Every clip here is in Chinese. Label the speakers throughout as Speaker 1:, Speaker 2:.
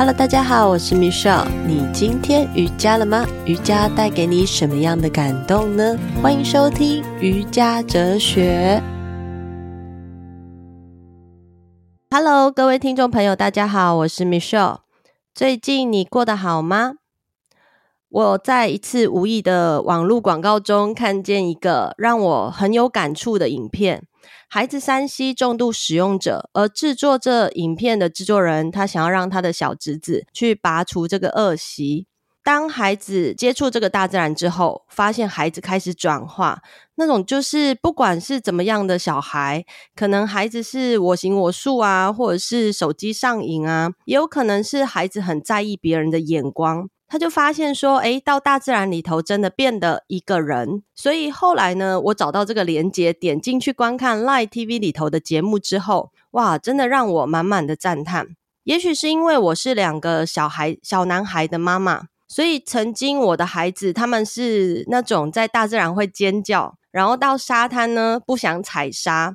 Speaker 1: Hello，大家好，我是 Michelle。你今天瑜伽了吗？瑜伽带给你什么样的感动呢？欢迎收听瑜伽哲学。Hello，各位听众朋友，大家好，我是 Michelle。最近你过得好吗？我在一次无意的网络广告中看见一个让我很有感触的影片。孩子 3C 重度使用者，而制作这影片的制作人，他想要让他的小侄子去拔除这个恶习。当孩子接触这个大自然之后，发现孩子开始转化，那种就是不管是怎么样的小孩，可能孩子是我行我素啊，或者是手机上瘾啊，也有可能是孩子很在意别人的眼光。他就发现说，诶，到大自然里头真的变得一个人。所以后来呢，我找到这个连接，点进去观看 Line TV 里头的节目之后，哇，真的让我满满的赞叹。也许是因为我是两个小孩、小男孩的妈妈，所以曾经我的孩子他们是那种在大自然会尖叫，然后到沙滩呢不想踩沙，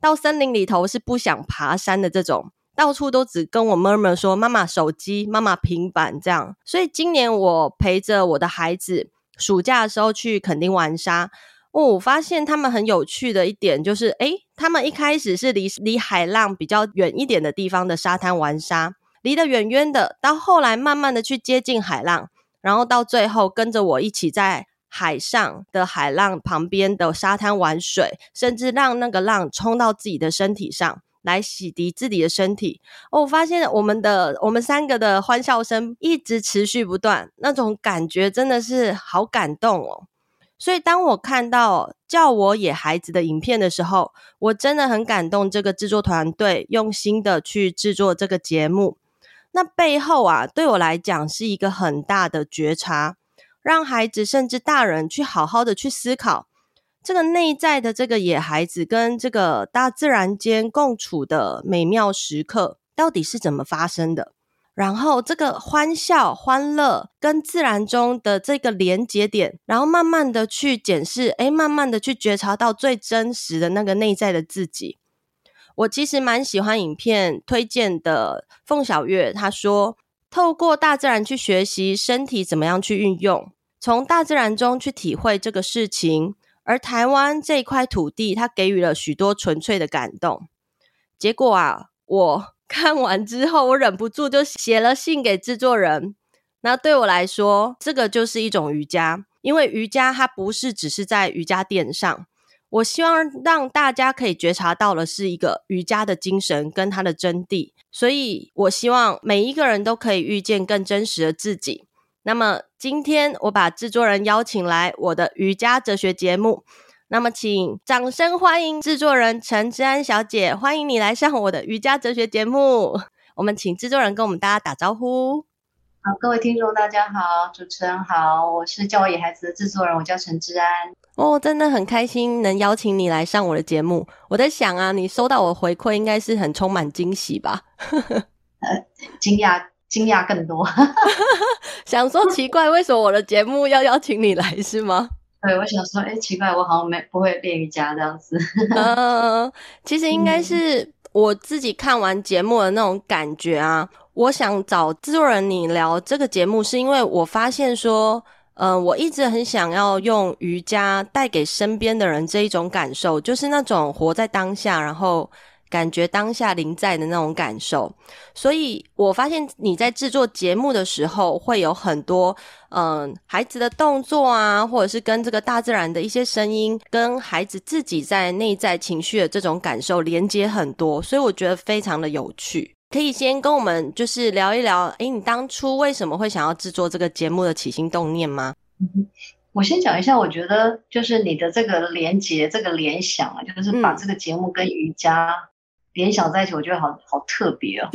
Speaker 1: 到森林里头是不想爬山的这种。到处都只跟我 mum 说妈妈手机、妈妈平板这样，所以今年我陪着我的孩子暑假的时候去垦丁玩沙，哦，我发现他们很有趣的一点就是，诶，他们一开始是离离海浪比较远一点的地方的沙滩玩沙，离得远远的，到后来慢慢的去接近海浪，然后到最后跟着我一起在海上的海浪旁边的沙滩玩水，甚至让那个浪冲到自己的身体上。来洗涤自己的身体，我发现我们的我们三个的欢笑声一直持续不断，那种感觉真的是好感动哦。所以当我看到叫我野孩子的影片的时候，我真的很感动。这个制作团队用心的去制作这个节目，那背后啊，对我来讲是一个很大的觉察，让孩子甚至大人去好好的去思考。这个内在的这个野孩子跟这个大自然间共处的美妙时刻，到底是怎么发生的？然后这个欢笑、欢乐跟自然中的这个连接点，然后慢慢的去检视，诶，慢慢的去觉察到最真实的那个内在的自己。我其实蛮喜欢影片推荐的凤小月，她说，透过大自然去学习身体怎么样去运用，从大自然中去体会这个事情。而台湾这块土地，它给予了许多纯粹的感动。结果啊，我 看完之后，我忍不住就写了信给制作人。那对我来说，这个就是一种瑜伽，因为瑜伽它不是只是在瑜伽垫上。我希望让大家可以觉察到的是一个瑜伽的精神跟它的真谛。所以我希望每一个人都可以遇见更真实的自己。那么今天我把制作人邀请来我的瑜伽哲学节目，那么请掌声欢迎制作人陈之安小姐，欢迎你来上我的瑜伽哲学节目。我们请制作人跟我们大家打招呼。
Speaker 2: 好，各位听众大家好，主持人好，我是教我野孩子的制作人，我叫陈之安。
Speaker 1: 哦，真的很开心能邀请你来上我的节目。我在想啊，你收到我回馈应该是很充满惊喜吧？
Speaker 2: 呃，惊讶。惊讶更多，
Speaker 1: 想说奇怪，为什么我的节目要邀请你来是吗？
Speaker 2: 对，我想说，哎，奇怪，我好像没不会练瑜伽这样子。
Speaker 1: 嗯，其实应该是我自己看完节目的那种感觉啊。我想找制作人你聊这个节目，是因为我发现说，嗯，我一直很想要用瑜伽带给身边的人这一种感受，就是那种活在当下，然后。感觉当下临在的那种感受，所以我发现你在制作节目的时候，会有很多嗯孩子的动作啊，或者是跟这个大自然的一些声音，跟孩子自己在内在情绪的这种感受连接很多，所以我觉得非常的有趣。可以先跟我们就是聊一聊，诶，你当初为什么会想要制作这个节目的起心动念吗？
Speaker 2: 嗯，我先讲一下，我觉得就是你的这个连接，这个联想啊，就是把这个节目跟瑜伽。联想在一起，我觉得好好特别哦。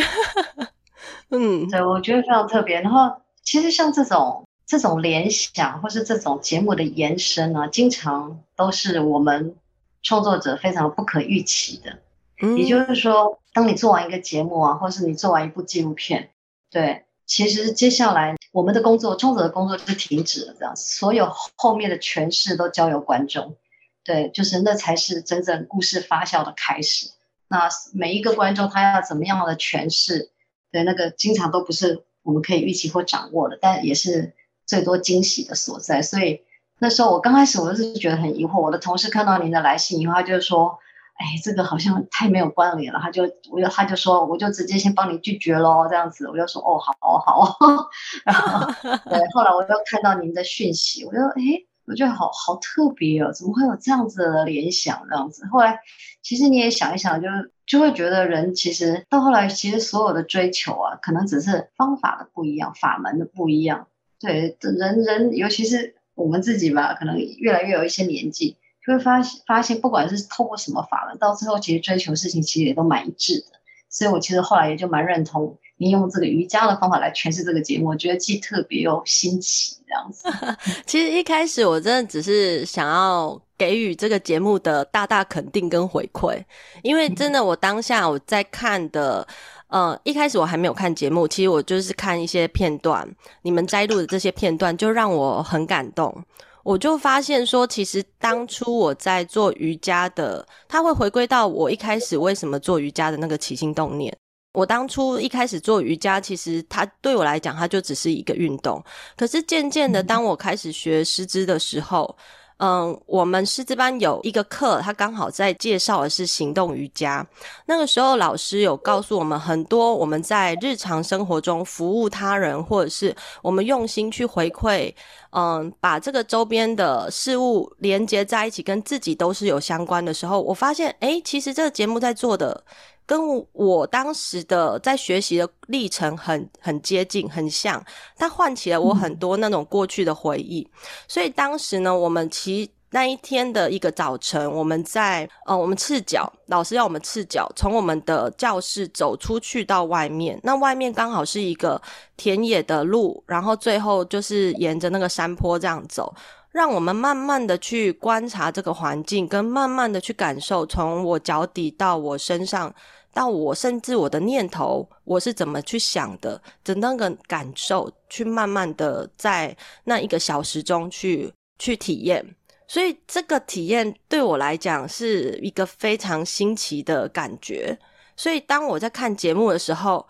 Speaker 2: 嗯，对，我觉得非常特别。然后，其实像这种这种联想，或是这种节目的延伸呢，经常都是我们创作者非常不可预期的。嗯，也就是说，当你做完一个节目啊，或是你做完一部纪录片，对，其实接下来我们的工作，创作者的工作就停止了，这样，所有后面的诠释都交由观众。对，就是那才是真正故事发酵的开始。那每一个观众他要怎么样的诠释，对，那个经常都不是我们可以预期或掌握的，但也是最多惊喜的所在。所以那时候我刚开始我就是觉得很疑惑。我的同事看到您的来信以后，他就说：“哎，这个好像太没有关联了。”他就我就他就说：“我就直接先帮你拒绝喽。”这样子，我就说：“哦，好哦，好哦。”然后对，后来我又看到您的讯息，我就哎。我觉得好好特别哦，怎么会有这样子的联想？这样子，后来其实你也想一想就，就就会觉得人其实到后来，其实所有的追求啊，可能只是方法的不一样，法门的不一样。对，人人尤其是我们自己吧，可能越来越有一些年纪，就会发发现，不管是透过什么法门，到最后其实追求事情其实也都蛮一致的。所以我其实后来也就蛮认同。你用这个瑜伽的方法来诠释这个节目，我觉得既特别又新奇，这样子。
Speaker 1: 其实一开始我真的只是想要给予这个节目的大大肯定跟回馈，因为真的我当下我在看的，呃，一开始我还没有看节目，其实我就是看一些片段，你们摘录的这些片段就让我很感动。我就发现说，其实当初我在做瑜伽的，它会回归到我一开始为什么做瑜伽的那个起心动念。我当初一开始做瑜伽，其实它对我来讲，它就只是一个运动。可是渐渐的，当我开始学师资的时候，嗯，我们师资班有一个课，他刚好在介绍的是行动瑜伽。那个时候，老师有告诉我们很多我们在日常生活中服务他人，或者是我们用心去回馈，嗯，把这个周边的事物连接在一起，跟自己都是有相关的时候，我发现，诶，其实这个节目在做的。跟我当时的在学习的历程很很接近，很像，它唤起了我很多那种过去的回忆。嗯、所以当时呢，我们其那一天的一个早晨，我们在呃，我们赤脚，老师要我们赤脚从我们的教室走出去到外面。那外面刚好是一个田野的路，然后最后就是沿着那个山坡这样走。让我们慢慢的去观察这个环境，跟慢慢的去感受，从我脚底到我身上，到我甚至我的念头，我是怎么去想的整那个感受，去慢慢的在那一个小时中去去体验。所以这个体验对我来讲是一个非常新奇的感觉。所以当我在看节目的时候，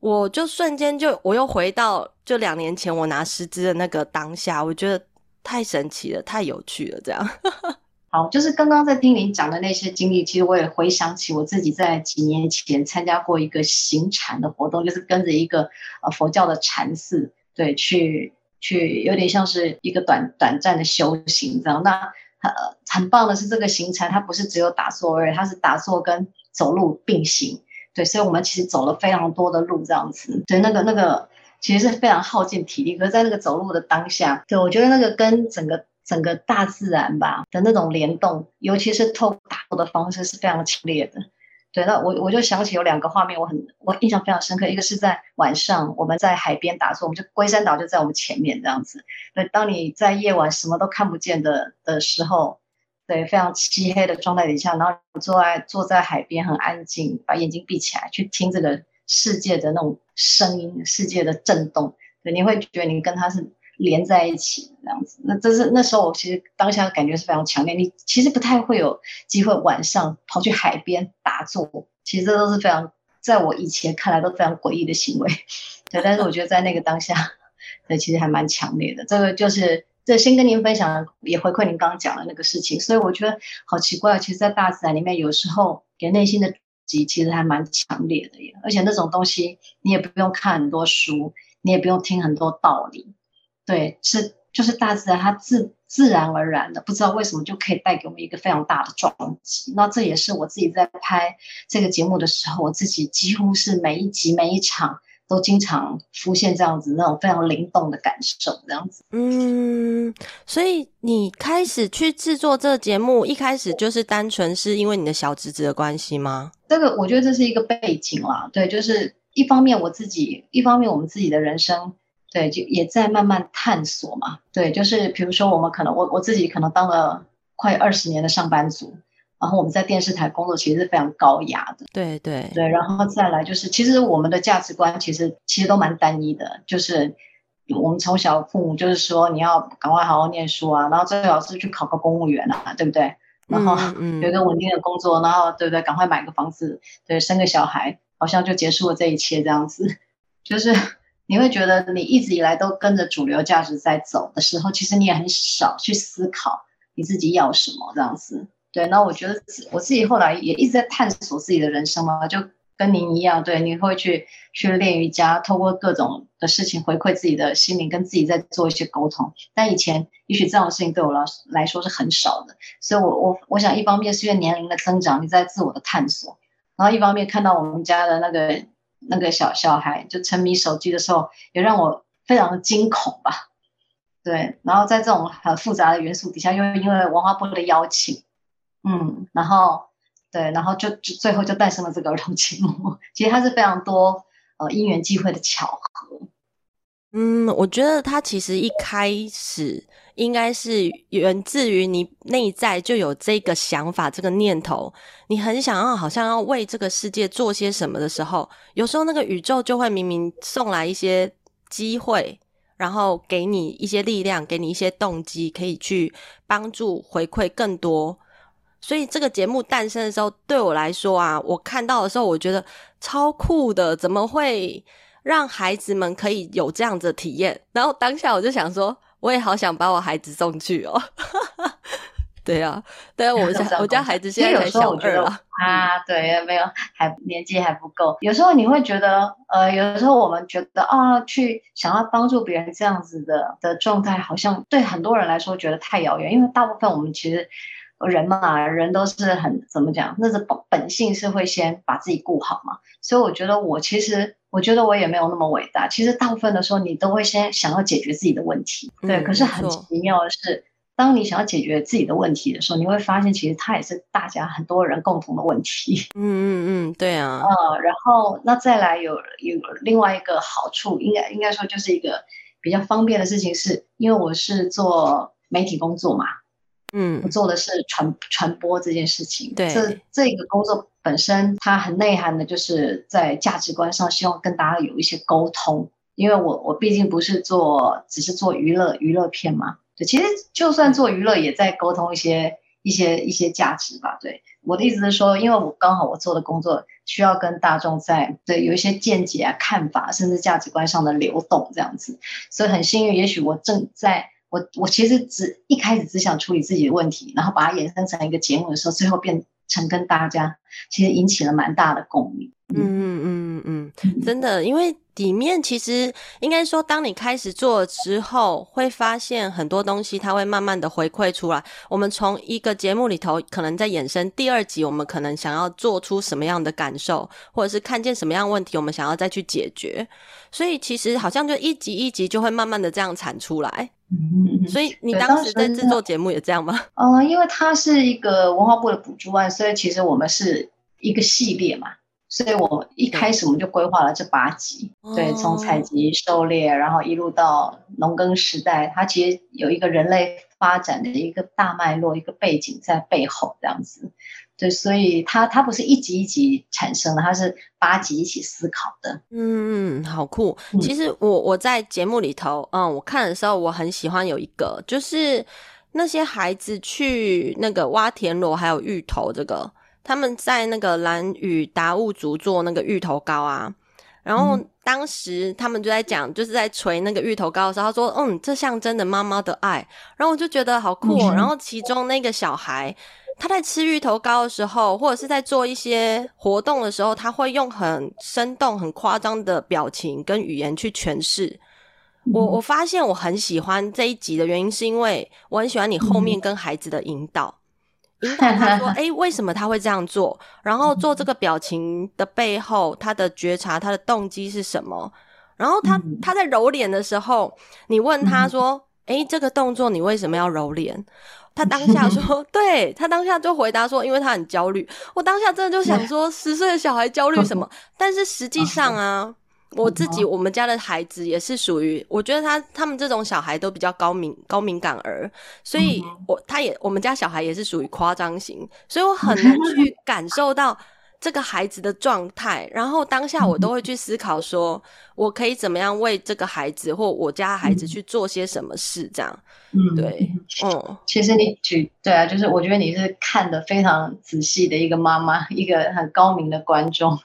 Speaker 1: 我就瞬间就我又回到就两年前我拿师资的那个当下，我觉得。太神奇了，太有趣了，这样。
Speaker 2: 好，就是刚刚在听您讲的那些经历，其实我也回想起我自己在几年前参加过一个行禅的活动，就是跟着一个呃佛教的禅寺，对，去去有点像是一个短短暂的修行这样。那呃很棒的是，这个行禅它不是只有打坐而已，它是打坐跟走路并行，对，所以我们其实走了非常多的路这样子，对，那个那个。其实是非常耗尽体力，可是在那个走路的当下，对，我觉得那个跟整个整个大自然吧的那种联动，尤其是透过打坐的方式是非常强烈的。对，那我我就想起有两个画面，我很我印象非常深刻，一个是在晚上我们在海边打坐，我们就龟山岛就在我们前面这样子。对，当你在夜晚什么都看不见的的时候，对，非常漆黑的状态底下，然后坐在坐在海边很安静，把眼睛闭起来去听这个。世界的那种声音，世界的震动，对，你会觉得你跟它是连在一起这样子。那这是那时候我其实当下的感觉是非常强烈。你其实不太会有机会晚上跑去海边打坐，其实这都是非常在我以前看来都非常诡异的行为。对，但是我觉得在那个当下，对，其实还蛮强烈的。这个就是这先跟您分享，也回馈您刚刚讲的那个事情。所以我觉得好奇怪，其实，在大自然里面，有时候给内心的。其实还蛮强烈的耶，而且那种东西你也不用看很多书，你也不用听很多道理，对，是就是大自然它自自然而然的，不知道为什么就可以带给我们一个非常大的撞击。那这也是我自己在拍这个节目的时候，我自己几乎是每一集每一场。都经常出现这样子那种非常灵动的感受，这样子。
Speaker 1: 嗯，所以你开始去制作这个节目，一开始就是单纯是因为你的小侄子的关系吗？
Speaker 2: 这个我觉得这是一个背景啦，对，就是一方面我自己，一方面我们自己的人生，对，就也在慢慢探索嘛，对，就是比如说我们可能我我自己可能当了快二十年的上班族。然后我们在电视台工作其实是非常高压的，
Speaker 1: 对对
Speaker 2: 对。然后再来就是，其实我们的价值观其实其实都蛮单一的，就是我们从小父母就是说你要赶快好好念书啊，然后最好是去考个公务员啊，对不对？然后有一个稳定的工作，然后对不对？赶快买个房子，对，生个小孩，好像就结束了这一切这样子。就是你会觉得你一直以来都跟着主流价值在走的时候，其实你也很少去思考你自己要什么这样子。对，那我觉得我自己后来也一直在探索自己的人生嘛，就跟您一样，对，你会去去练瑜伽，透过各种的事情回馈自己的心灵，跟自己在做一些沟通。但以前也许这样的事情对我来来说是很少的，所以我我我想一方面是因为年龄的增长，你在自我的探索，然后一方面看到我们家的那个。那个小小孩就沉迷手机的时候，也让我非常的惊恐吧。对，然后在这种很复杂的元素底下，又因为文化部的邀请，嗯，然后对，然后就就最后就诞生了这个儿童节目。其实它是非常多呃因缘际会的巧合。
Speaker 1: 嗯，我觉得它其实一开始。应该是源自于你内在就有这个想法、这个念头，你很想要，好像要为这个世界做些什么的时候，有时候那个宇宙就会明明送来一些机会，然后给你一些力量，给你一些动机，可以去帮助回馈更多。所以这个节目诞生的时候，对我来说啊，我看到的时候，我觉得超酷的，怎么会让孩子们可以有这样子的体验？然后当下我就想说。我也好想把我孩子送去哦，对啊，对啊，我 家我家孩子现在才小二了
Speaker 2: 啊，对，没有，还年纪还不够。有时候你会觉得，呃，有的时候我们觉得啊，去想要帮助别人这样子的的状态，好像对很多人来说觉得太遥远，因为大部分我们其实人嘛，人都是很怎么讲，那是本本性是会先把自己顾好嘛，所以我觉得我其实。我觉得我也没有那么伟大。其实大部分的时候，你都会先想要解决自己的问题，对。嗯、可是很奇妙的是，当你想要解决自己的问题的时候，你会发现，其实它也是大家很多人共同的问题。
Speaker 1: 嗯嗯嗯，对啊。
Speaker 2: 嗯，然后那再来有有另外一个好处，应该应该说就是一个比较方便的事情是，是因为我是做媒体工作嘛。嗯，我做的是传传播这件事情。对，这这个工作本身它很内涵的，就是在价值观上希望跟大家有一些沟通。因为我我毕竟不是做只是做娱乐娱乐片嘛，对，其实就算做娱乐，也在沟通一些一些一些价值吧。对，我的意思是说，因为我刚好我做的工作需要跟大众在对有一些见解啊、看法，甚至价值观上的流动这样子，所以很幸运，也许我正在。我我其实只一开始只想处理自己的问题，然后把它衍生成一个节目的时候，最后变成跟大家其实引起了蛮大的共鸣。嗯
Speaker 1: 嗯嗯嗯，嗯，真的，因为里面其实应该说，当你开始做之后，会发现很多东西，它会慢慢的回馈出来。我们从一个节目里头，可能在衍生第二集，我们可能想要做出什么样的感受，或者是看见什么样问题，我们想要再去解决。所以其实好像就一集一集就会慢慢的这样产出来。嗯，所以你当时在制作节目也这样吗？
Speaker 2: 嗯、呃，因为它是一个文化部的补助案，所以其实我们是一个系列嘛，所以我一开始我们就规划了这八集，对，对，从采集、狩猎，然后一路到农耕时代，它其实有一个人类发展的一个大脉络、一个背景在背后这样子。对，所以它它不是一集一集产生的，它是八集一起思考的。
Speaker 1: 嗯嗯，好酷。其实我我在节目里头，嗯，我看的时候我很喜欢有一个，就是那些孩子去那个挖田螺还有芋头，这个他们在那个蓝屿达悟族做那个芋头糕啊。然后当时他们就在讲，就是在锤那个芋头糕的时候，他说：“嗯，这象征的妈妈的爱。”然后我就觉得好酷哦。然后其中那个小孩。他在吃芋头糕的时候，或者是在做一些活动的时候，他会用很生动、很夸张的表情跟语言去诠释。我我发现我很喜欢这一集的原因，是因为我很喜欢你后面跟孩子的引导，引导他说：“ 诶，为什么他会这样做？然后做这个表情的背后，他的觉察、他的动机是什么？然后他他在揉脸的时候，你问他说：‘诶，这个动作你为什么要揉脸？’”他当下 说，对，他当下就回答说，因为他很焦虑。我当下真的就想说，十岁的小孩焦虑什么？但是实际上啊，我自己我们家的孩子也是属于，我觉得他他们这种小孩都比较高敏高敏感儿，所以我他也我们家小孩也是属于夸张型，所以我很难 去感受到。这个孩子的状态，然后当下我都会去思考说，说我可以怎么样为这个孩子或我家孩子去做些什么事，这样。嗯，对，嗯，
Speaker 2: 其实你举对啊，就是我觉得你是看的非常仔细的一个妈妈，一个很高明的观众。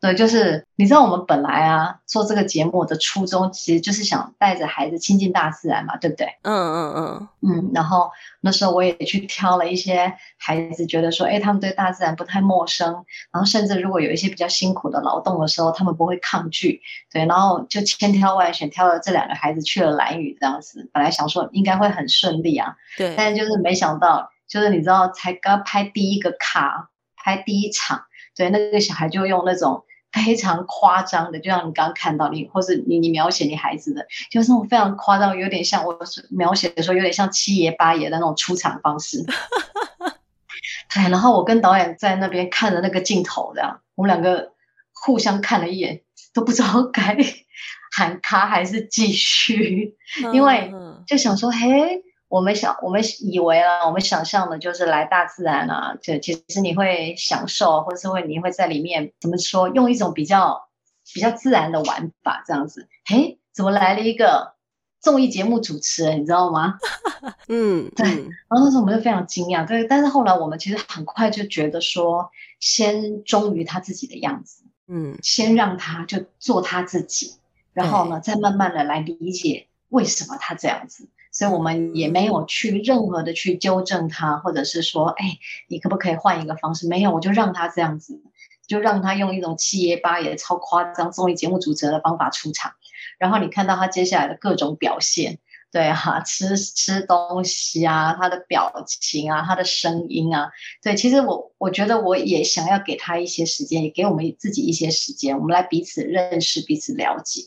Speaker 2: 对，就是你知道我们本来啊做这个节目的初衷，其实就是想带着孩子亲近大自然嘛，对不对？
Speaker 1: 嗯嗯嗯
Speaker 2: 嗯。然后那时候我也去挑了一些孩子，觉得说，哎，他们对大自然不太陌生，然后甚至如果有一些比较辛苦的劳动的时候，他们不会抗拒。对，然后就千挑万选挑了这两个孩子去了蓝屿这样子。本来想说应该会很顺利啊，
Speaker 1: 对，
Speaker 2: 但就是没想到，就是你知道，才刚拍第一个卡，拍第一场。对，那个小孩就用那种 非常夸张的，就像你刚刚看到你，或是你你描写你孩子的，就是那种非常夸张，有点像我描写的时候，有点像七爷八爷的那种出场方式。对，然后我跟导演在那边看着那个镜头，这样我们两个互相看了一眼，都不知道该 喊卡还是继续，因为就想说，嘿。我们想，我们以为啊，我们想象的就是来大自然啊，就其实你会享受，或者是会你会在里面怎么说，用一种比较比较自然的玩法这样子。诶，怎么来了一个综艺节目主持人，你知道吗？
Speaker 1: 嗯，
Speaker 2: 对。然后那时候我们就非常惊讶，对。但是后来我们其实很快就觉得说，先忠于他自己的样子，
Speaker 1: 嗯，
Speaker 2: 先让他就做他自己，然后呢，再慢慢的来理解为什么他这样子。所以我们也没有去任何的去纠正他，或者是说，哎，你可不可以换一个方式？没有，我就让他这样子，就让他用一种七爷八爷超夸张综艺节目主持人的方法出场。然后你看到他接下来的各种表现，对啊，吃吃东西啊，他的表情啊，他的声音啊，对，其实我我觉得我也想要给他一些时间，也给我们自己一些时间，我们来彼此认识，彼此了解。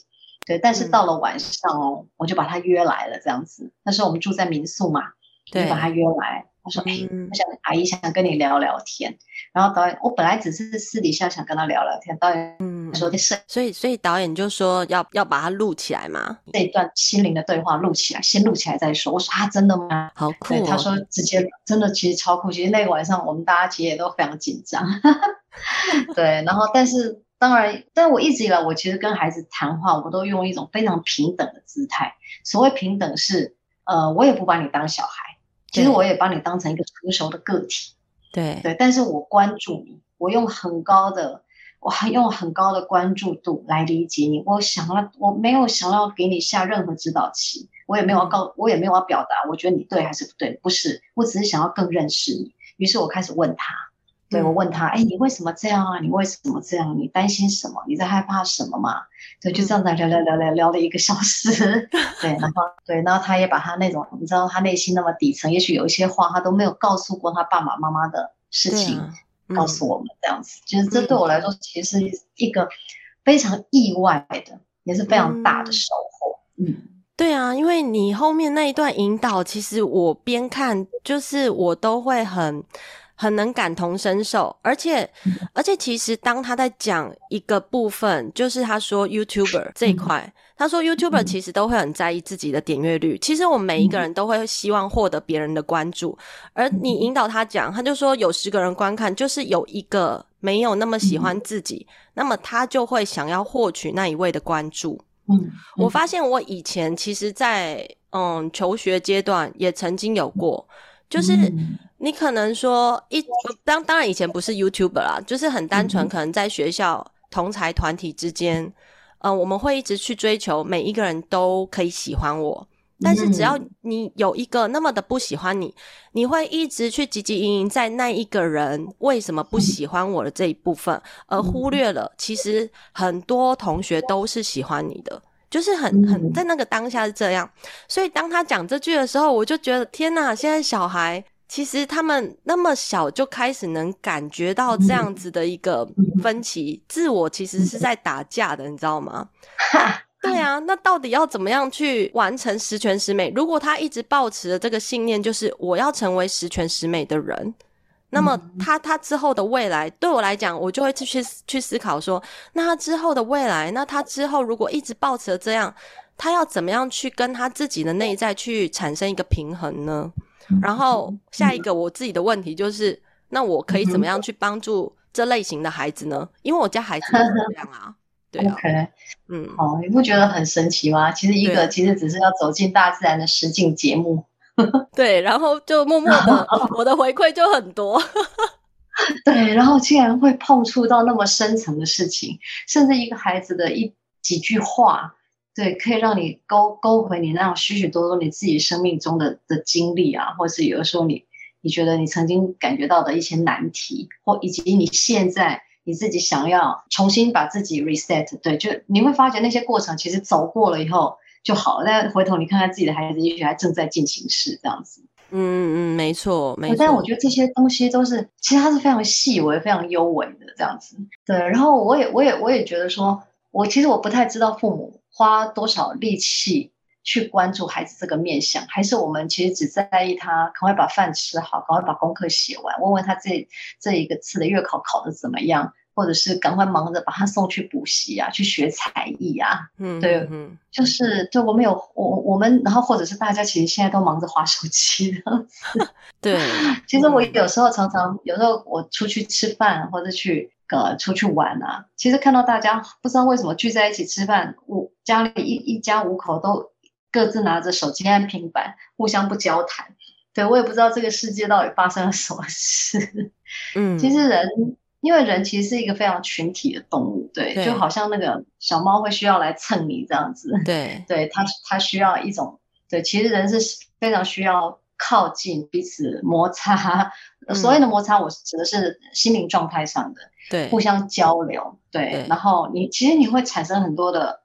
Speaker 2: 对，但是到了晚上哦，嗯、我就把他约来了，这样子。那时候我们住在民宿嘛，对，就把他约来。他说：“哎、嗯，我想阿姨想跟你聊聊天。”然后导演，我本来只是私底下想跟他聊聊天。导演嗯说的是，
Speaker 1: 所以所以导演就说要要把它录起来嘛，
Speaker 2: 这一段心灵的对话录起来，先录起来再说。我说啊，真的吗？
Speaker 1: 好酷、哦。
Speaker 2: 他说直接真的，其实超酷。其实那个晚上我们大家其实也都非常紧张。对，然后但是。当然，但我一直以来，我其实跟孩子谈话，我都用一种非常平等的姿态。所谓平等是，呃，我也不把你当小孩，其实我也把你当成一个成熟的个体。
Speaker 1: 对
Speaker 2: 对，但是我关注你，我用很高的，我还用很高的关注度来理解你。我想要，我没有想要给你下任何指导期，我也没有要告，我也没有要表达，我觉得你对还是不对，不是，我只是想要更认识你。于是我开始问他。对，我问他，哎，你为什么这样啊？你为什么这样？你担心什么？你在害怕什么嘛？对，就这样子聊聊聊聊聊了一个小时。对，然后对，然后他也把他那种，你知道他内心那么底层，也许有一些话他都没有告诉过他爸爸妈妈的事情，啊嗯、告诉我们这样子。其实这对我来说，其实是一个非常意外的，也是非常大的收获。嗯，嗯
Speaker 1: 对啊，因为你后面那一段引导，其实我边看就是我都会很。很能感同身受，而且，而且其实当他在讲一个部分，就是他说 YouTuber 这一块，他说 YouTuber 其实都会很在意自己的点阅率。其实我们每一个人都会希望获得别人的关注，而你引导他讲，他就说有十个人观看，就是有一个没有那么喜欢自己，那么他就会想要获取那一位的关注。嗯，我发现我以前其实在嗯求学阶段也曾经有过。就是你可能说一当当然以前不是 YouTuber 啦，就是很单纯，可能在学校同才团体之间，嗯、呃，我们会一直去追求每一个人都可以喜欢我，但是只要你有一个那么的不喜欢你，你会一直去汲汲营营在那一个人为什么不喜欢我的这一部分，而忽略了其实很多同学都是喜欢你的。就是很很在那个当下是这样，所以当他讲这句的时候，我就觉得天哪！现在小孩其实他们那么小就开始能感觉到这样子的一个分歧，自我其实是在打架的，你知道吗？对啊，那到底要怎么样去完成十全十美？如果他一直抱持的这个信念，就是我要成为十全十美的人。那么他他之后的未来，对我来讲，我就会去去思考说，那他之后的未来，那他之后如果一直抱持这样，他要怎么样去跟他自己的内在去产生一个平衡呢？然后下一个我自己的问题就是，那我可以怎么样去帮助这类型的孩子呢？因为我家孩子就是这样啊，对啊，
Speaker 2: OK，嗯，哦，你不觉得很神奇吗？其实一个其实只是要走进大自然的实景节目。
Speaker 1: 对，然后就默默的，我的回馈就很多。
Speaker 2: 对，然后竟然会碰触到那么深层的事情，甚至一个孩子的一几句话，对，可以让你勾勾回你那样许许多多你自己生命中的的经历啊，或是有的时候你你觉得你曾经感觉到的一些难题，或以及你现在你自己想要重新把自己 reset，对，就你会发觉那些过程其实走过了以后就好了，但回头你看看自己的孩子，也许还正在进行式这样子。
Speaker 1: 嗯嗯嗯，没错没错。
Speaker 2: 但我觉得这些东西都是，其实它是非常细微、非常幽微的这样子。对，然后我也我也我也觉得说，我其实我不太知道父母花多少力气去关注孩子这个面相，还是我们其实只在意他赶快把饭吃好，赶快把功课写完，问问他这这一个次的月考考得怎么样。或者是赶快忙着把他送去补习啊，去学才艺啊，嗯，对，嗯，就是就我们有我我们，然后或者是大家其实现在都忙着划手机的，
Speaker 1: 对。
Speaker 2: 其实我有时候常常有时候我出去吃饭或者去呃出去玩啊，其实看到大家不知道为什么聚在一起吃饭，我家里一一家五口都各自拿着手机和平板，互相不交谈。对，我也不知道这个世界到底发生了什么事。嗯，其实人。因为人其实是一个非常群体的动物，对，对。就好像那个小猫会需要来蹭你这样子，对，对，它它需要一种，对，其实人是非常需要靠近彼此摩擦，嗯、所谓的摩擦，我指的是心灵状态上的，对，互相交流，对，对。然后你其实你会产生很多的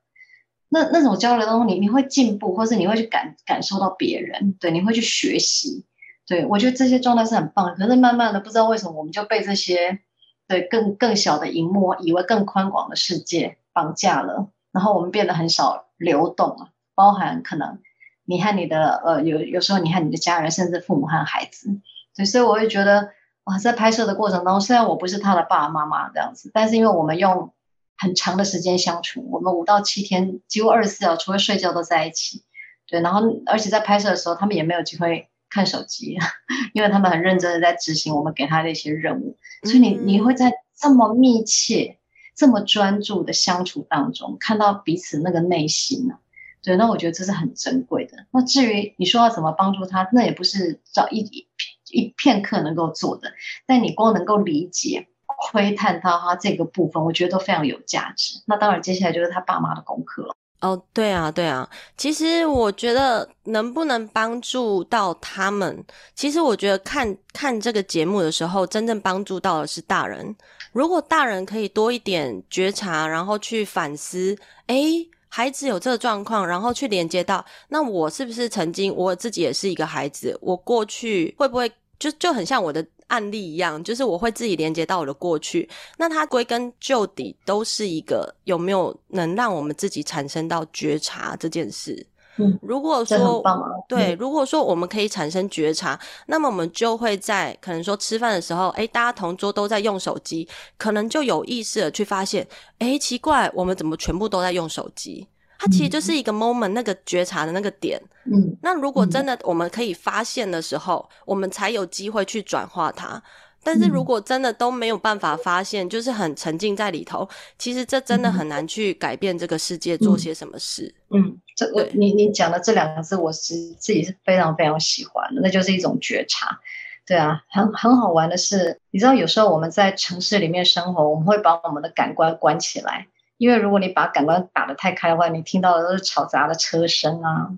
Speaker 2: 那那种交流当中，你你会进步，或是你会去感感受到别人，对，你会去学习，对我觉得这些状态是很棒的，可是慢慢的不知道为什么我们就被这些。对，更更小的荧幕，以为更宽广的世界绑架了，然后我们变得很少流动了，包含可能你和你的呃，有有时候你和你的家人，甚至父母和孩子，所以所以我会觉得哇，在拍摄的过程当中，虽然我不是他的爸爸妈妈这样子，但是因为我们用很长的时间相处，我们五到七天几乎二十四小时除了睡觉都在一起，对，然后而且在拍摄的时候，他们也没有机会。看手机，因为他们很认真的在执行我们给他的一些任务，所以你你会在这么密切、这么专注的相处当中，看到彼此那个内心呢？对，那我觉得这是很珍贵的。那至于你说要怎么帮助他，那也不是找一一一片刻能够做的，但你光能够理解、窥探到他这个部分，我觉得都非常有价值。那当然，接下来就是他爸妈的功课了。
Speaker 1: 哦，对啊，对啊。其实我觉得能不能帮助到他们，其实我觉得看看这个节目的时候，真正帮助到的是大人。如果大人可以多一点觉察，然后去反思，诶，孩子有这个状况，然后去连接到，那我是不是曾经我自己也是一个孩子？我过去会不会就就很像我的？案例一样，就是我会自己连接到我的过去，那它归根究底都是一个有没有能让我们自己产生到觉察这件事。嗯，如果说对，如果说我们可以产生觉察，那么我们就会在可能说吃饭的时候，诶，大家同桌都在用手机，可能就有意识的去发现，诶，奇怪，我们怎么全部都在用手机？它其实就是一个 moment，那个觉察的那个点。嗯，那如果真的我们可以发现的时候，嗯、我们才有机会去转化它。但是如果真的都没有办法发现，嗯、就是很沉浸在里头，其实这真的很难去改变这个世界，做些什么事。嗯，
Speaker 2: 这我你你讲的这两个字，我是自己是非常非常喜欢的，那就是一种觉察。对啊，很很好玩的是，你知道有时候我们在城市里面生活，我们会把我们的感官关起来。因为如果你把感官打得太开的话，你听到的都是嘈杂的车声啊，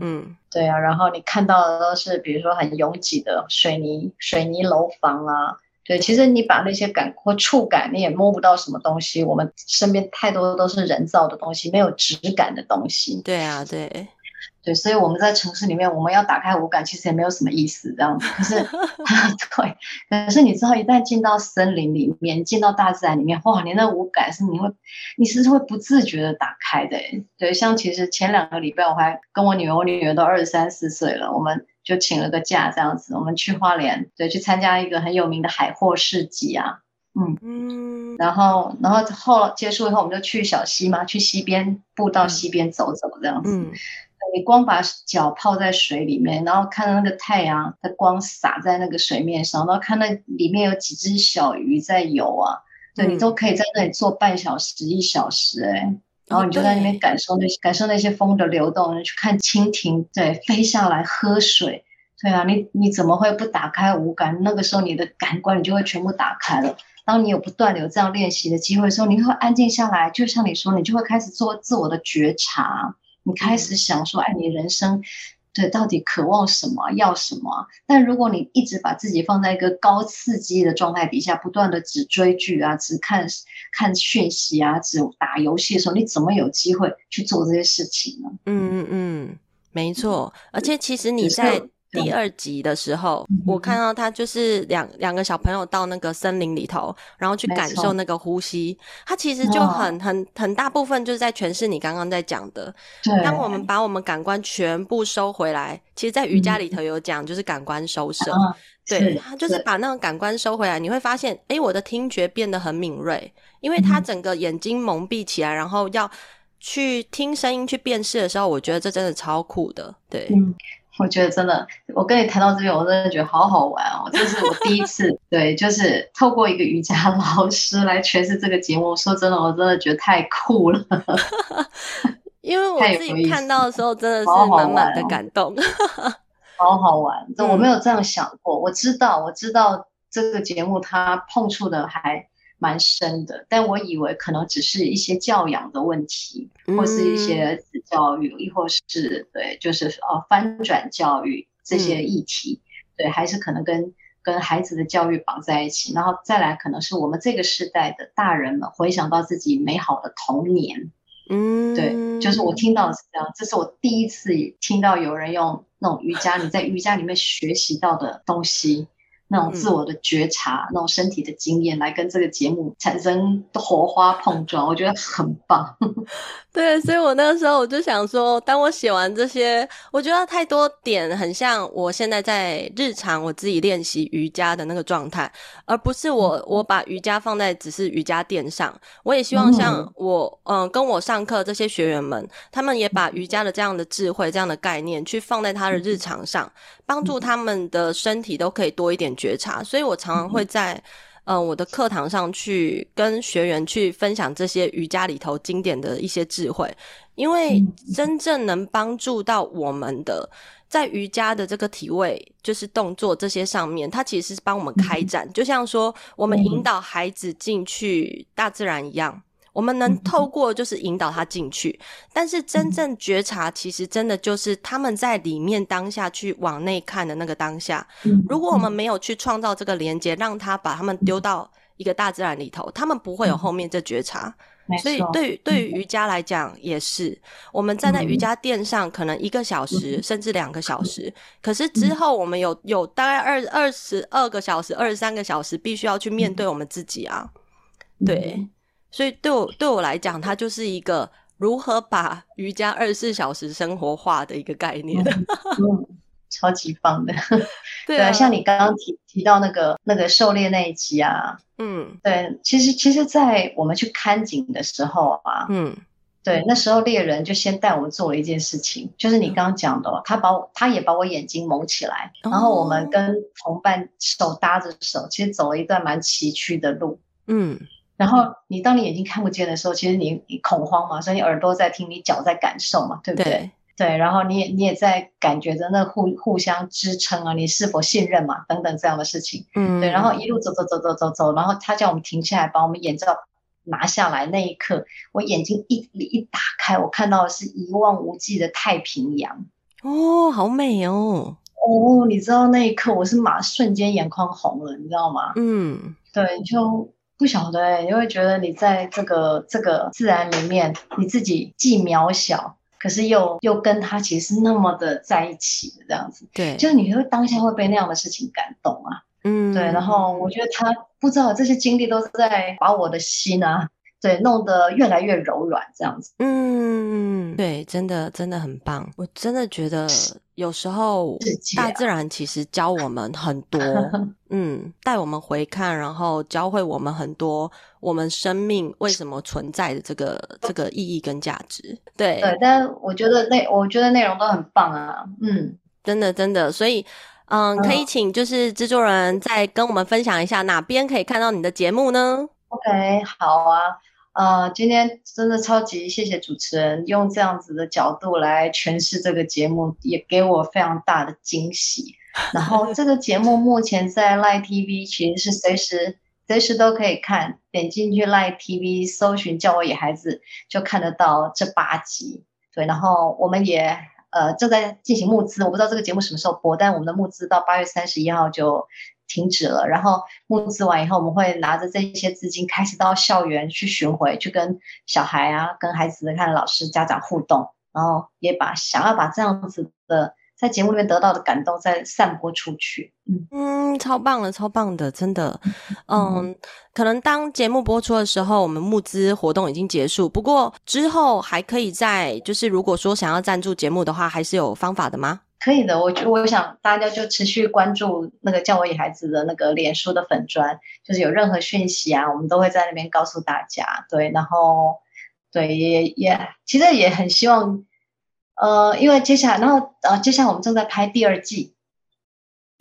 Speaker 2: 嗯，对啊，然后你看到的都是比如说很拥挤的水泥水泥楼房啊，对，其实你把那些感或触感，你也摸不到什么东西。我们身边太多的都是人造的东西，没有质感的东西。
Speaker 1: 对啊，对。
Speaker 2: 对，所以我们在城市里面，我们要打开五感，其实也没有什么意思，这样子。可是 对，可是你知道，一旦进到森林里面，进到大自然里面，哇，你那五感是你会，你是会不自觉的打开的。对，像其实前两个礼拜，我还跟我女儿，我女儿都二十三四岁了，我们就请了个假，这样子，我们去花莲，对，去参加一个很有名的海货市集啊，嗯嗯，然后，然后后结束以后，我们就去小溪嘛，去溪边步到溪边走走，这样子。嗯你光把脚泡在水里面，然后看到那个太阳的光洒在那个水面上，然后看那里面有几只小鱼在游啊，对，你都可以在那里坐半小时一小时，欸，哎，然后你就在那边感受那些感受那些风的流动，去看蜻蜓对飞下来喝水，对啊，你你怎么会不打开五感？那个时候你的感官你就会全部打开了。当你有不断的有这样练习的机会的时候，你会安静下来，就像你说，你就会开始做自我的觉察，你开始想说，哎，你人生。对，到底渴望什么，要什么？但如果你一直把自己放在一个高刺激的状态底下，不断的只追剧啊，只看看讯息啊，只打游戏的时候，你怎么有机会去做这些事情呢？
Speaker 1: 嗯嗯嗯，没错。而且其实你在。第二集的时候，我看到他就是两两个小朋友到那个森林里头，然后去感受那个呼吸。他其实就很很很大部分就是在诠释你刚刚在讲的。当我们把我们感官全部收回来，其实，在瑜伽里头有讲，就是感官收摄。对，他就是把那种感官收回来，你会发现，诶，我的听觉变得很敏锐，因为他整个眼睛蒙蔽起来，然后要去听声音去辨识的时候，我觉得这真的超酷的。对。
Speaker 2: 我觉得真的，我跟你谈到这边，我真的觉得好好玩哦！这是我第一次，对，就是透过一个瑜伽老师来诠释这个节目。说真的，我真的觉得太酷了，
Speaker 1: 因为我自己看到的时候，真的是满满的感动，
Speaker 2: 好好玩。这我没有这样想过，我知道，我知道这个节目它碰触的还。蛮深的，但我以为可能只是一些教养的问题，或是一些子教育，亦、嗯、或是对，就是呃翻转教育这些议题，嗯、对，还是可能跟跟孩子的教育绑在一起，然后再来可能是我们这个时代的大人们回想到自己美好的童年，嗯，对，就是我听到的是这样，这是我第一次听到有人用那种瑜伽，你在瑜伽里面学习到的东西。那种自我的觉察，嗯、那种身体的经验，来跟这个节目产生火花碰撞，我觉得很棒。
Speaker 1: 对，所以我那个时候我就想说，当我写完这些，我觉得太多点很像我现在在日常我自己练习瑜伽的那个状态，而不是我我把瑜伽放在只是瑜伽垫上。我也希望像我嗯、呃、跟我上课这些学员们，他们也把瑜伽的这样的智慧、这样的概念去放在他的日常上，帮助他们的身体都可以多一点觉察。所以我常常会在。嗯、呃，我的课堂上去跟学员去分享这些瑜伽里头经典的一些智慧，因为真正能帮助到我们的，在瑜伽的这个体位，就是动作这些上面，它其实是帮我们开展，就像说我们引导孩子进去大自然一样。我们能透过就是引导他进去，但是真正觉察，其实真的就是他们在里面当下去往内看的那个当下。如果我们没有去创造这个连接，让他把他们丢到一个大自然里头，他们不会有后面这觉察。所以对于对于瑜伽来讲也是，我们站在瑜伽垫上可能一个小时甚至两个小时，可是之后我们有有大概二二十二个小时、二十三个小时，必须要去面对我们自己啊，对。所以对我对我来讲，它就是一个如何把瑜伽二十四小时生活化的一个概念。
Speaker 2: 超级棒的。对啊，像你刚刚提提到那个那个狩猎那一集啊，嗯，对，其实其实，在我们去看景的时候啊，嗯，对，那时候猎人就先带我们做了一件事情，就是你刚刚讲的，他把我他也把我眼睛蒙起来，然后我们跟同伴手搭着手，其实走了一段蛮崎岖的路，嗯。然后你当你眼睛看不见的时候，其实你你恐慌嘛，所以你耳朵在听，你脚在感受嘛，对不对？对，对，然后你也你也在感觉着那互互相支撑啊，你是否信任嘛，等等这样的事情。嗯，对。然后一路走走走走走走，然后他叫我们停下来，把我们眼罩拿下来。那一刻，我眼睛一一打开，我看到的是一望无际的太平洋。
Speaker 1: 哦，好美哦！
Speaker 2: 哦，你知道那一刻我是马瞬间眼眶红了，你知道吗？嗯，对，就。不晓得哎、欸，你会觉得你在这个这个自然里面，你自己既渺小，可是又又跟他其实是那么的在一起的这样子。对，就是你会当下会被那样的事情感动啊。嗯，对。然后我觉得他不知道这些经历都是在把我的心啊，对，弄得越来越柔软这样子。
Speaker 1: 嗯，对，真的真的很棒。我真的觉得。有时候，大自然其实教我们很多，嗯，带我们回看，然后教会我们很多我们生命为什么存在的这个这个意义跟价值。对
Speaker 2: 对，但我觉得内我觉得内容都很棒啊，嗯，
Speaker 1: 真的真的，所以嗯，可以请就是制作人再跟我们分享一下哪边可以看到你的节目呢
Speaker 2: ？OK，好啊。呃，今天真的超级谢谢主持人用这样子的角度来诠释这个节目，也给我非常大的惊喜。然后这个节目目前在 Line TV 其实是随时随时都可以看，点进去 Line TV 搜寻“叫我野孩子”就看得到这八集。对，然后我们也呃正在进行募资，我不知道这个节目什么时候播，但我们的募资到八月三十一号就停止了。然后募资完以后，我们会拿着这些资金开始到校园去巡回，去跟小孩啊、跟孩子的看老师、家长互动，然后也把想要把这样子的。在节目里面得到的感动，再散播出去。嗯
Speaker 1: 嗯，超棒的，超棒的，真的。嗯，嗯可能当节目播出的时候，我们募资活动已经结束。不过之后还可以再，就是如果说想要赞助节目的话，还是有方法的吗？
Speaker 2: 可以的，我我想大家就持续关注那个叫我野孩子的那个脸书的粉砖，就是有任何讯息啊，我们都会在那边告诉大家。对，然后对，也也其实也很希望。呃，因为接下来，然后呃，接下来我们正在拍第二季，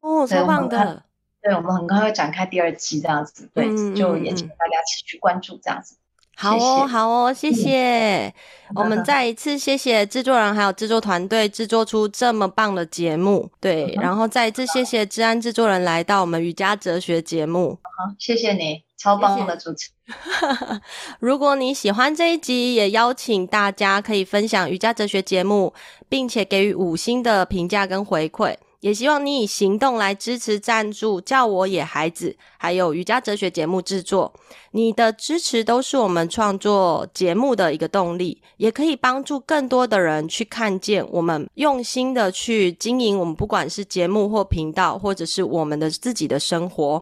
Speaker 1: 哦，超棒的，
Speaker 2: 对，我们很快会展开第二季，这样子，对，嗯、就也请大家持续关注这样子。
Speaker 1: 好哦，好哦，谢谢。嗯、我们再一次谢谢制作人还有制作团队制作出这么棒的节目，对，嗯、然后再一次谢谢治安制作人来到我们瑜伽哲学节目，
Speaker 2: 好，谢谢你。超棒的主持！
Speaker 1: 如果你喜欢这一集，也邀请大家可以分享瑜伽哲学节目，并且给予五星的评价跟回馈。也希望你以行动来支持赞助，叫我野孩子，还有瑜伽哲学节目制作。你的支持都是我们创作节目的一个动力，也可以帮助更多的人去看见我们用心的去经营我们，不管是节目或频道，或者是我们的自己的生活。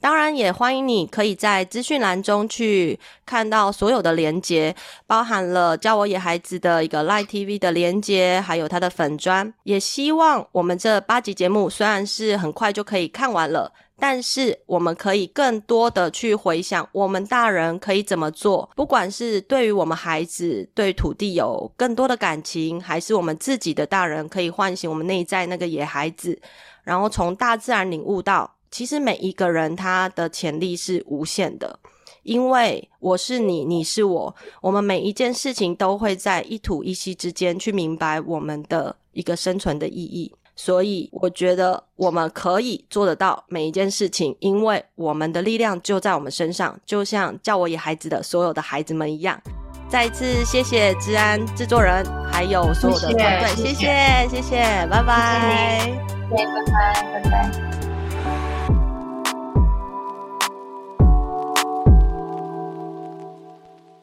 Speaker 1: 当然，也欢迎你可以在资讯栏中去看到所有的连接，包含了叫我野孩子的一个 Live TV 的连接，还有他的粉专。也希望我们这八集节目虽然是很快就可以看完了，但是我们可以更多的去回想，我们大人可以怎么做，不管是对于我们孩子对土地有更多的感情，还是我们自己的大人可以唤醒我们内在那个野孩子，然后从大自然领悟到。其实每一个人他的潜力是无限的，因为我是你，你是我，我们每一件事情都会在一吐一吸之间去明白我们的一个生存的意义。所以我觉得我们可以做得到每一件事情，因为我们的力量就在我们身上，就像叫我野孩子的所有的孩子们一样。再一次谢谢治安制作人，还有所有的团队，谢谢谢谢，谢谢，拜拜，
Speaker 2: 谢谢，拜拜，拜拜。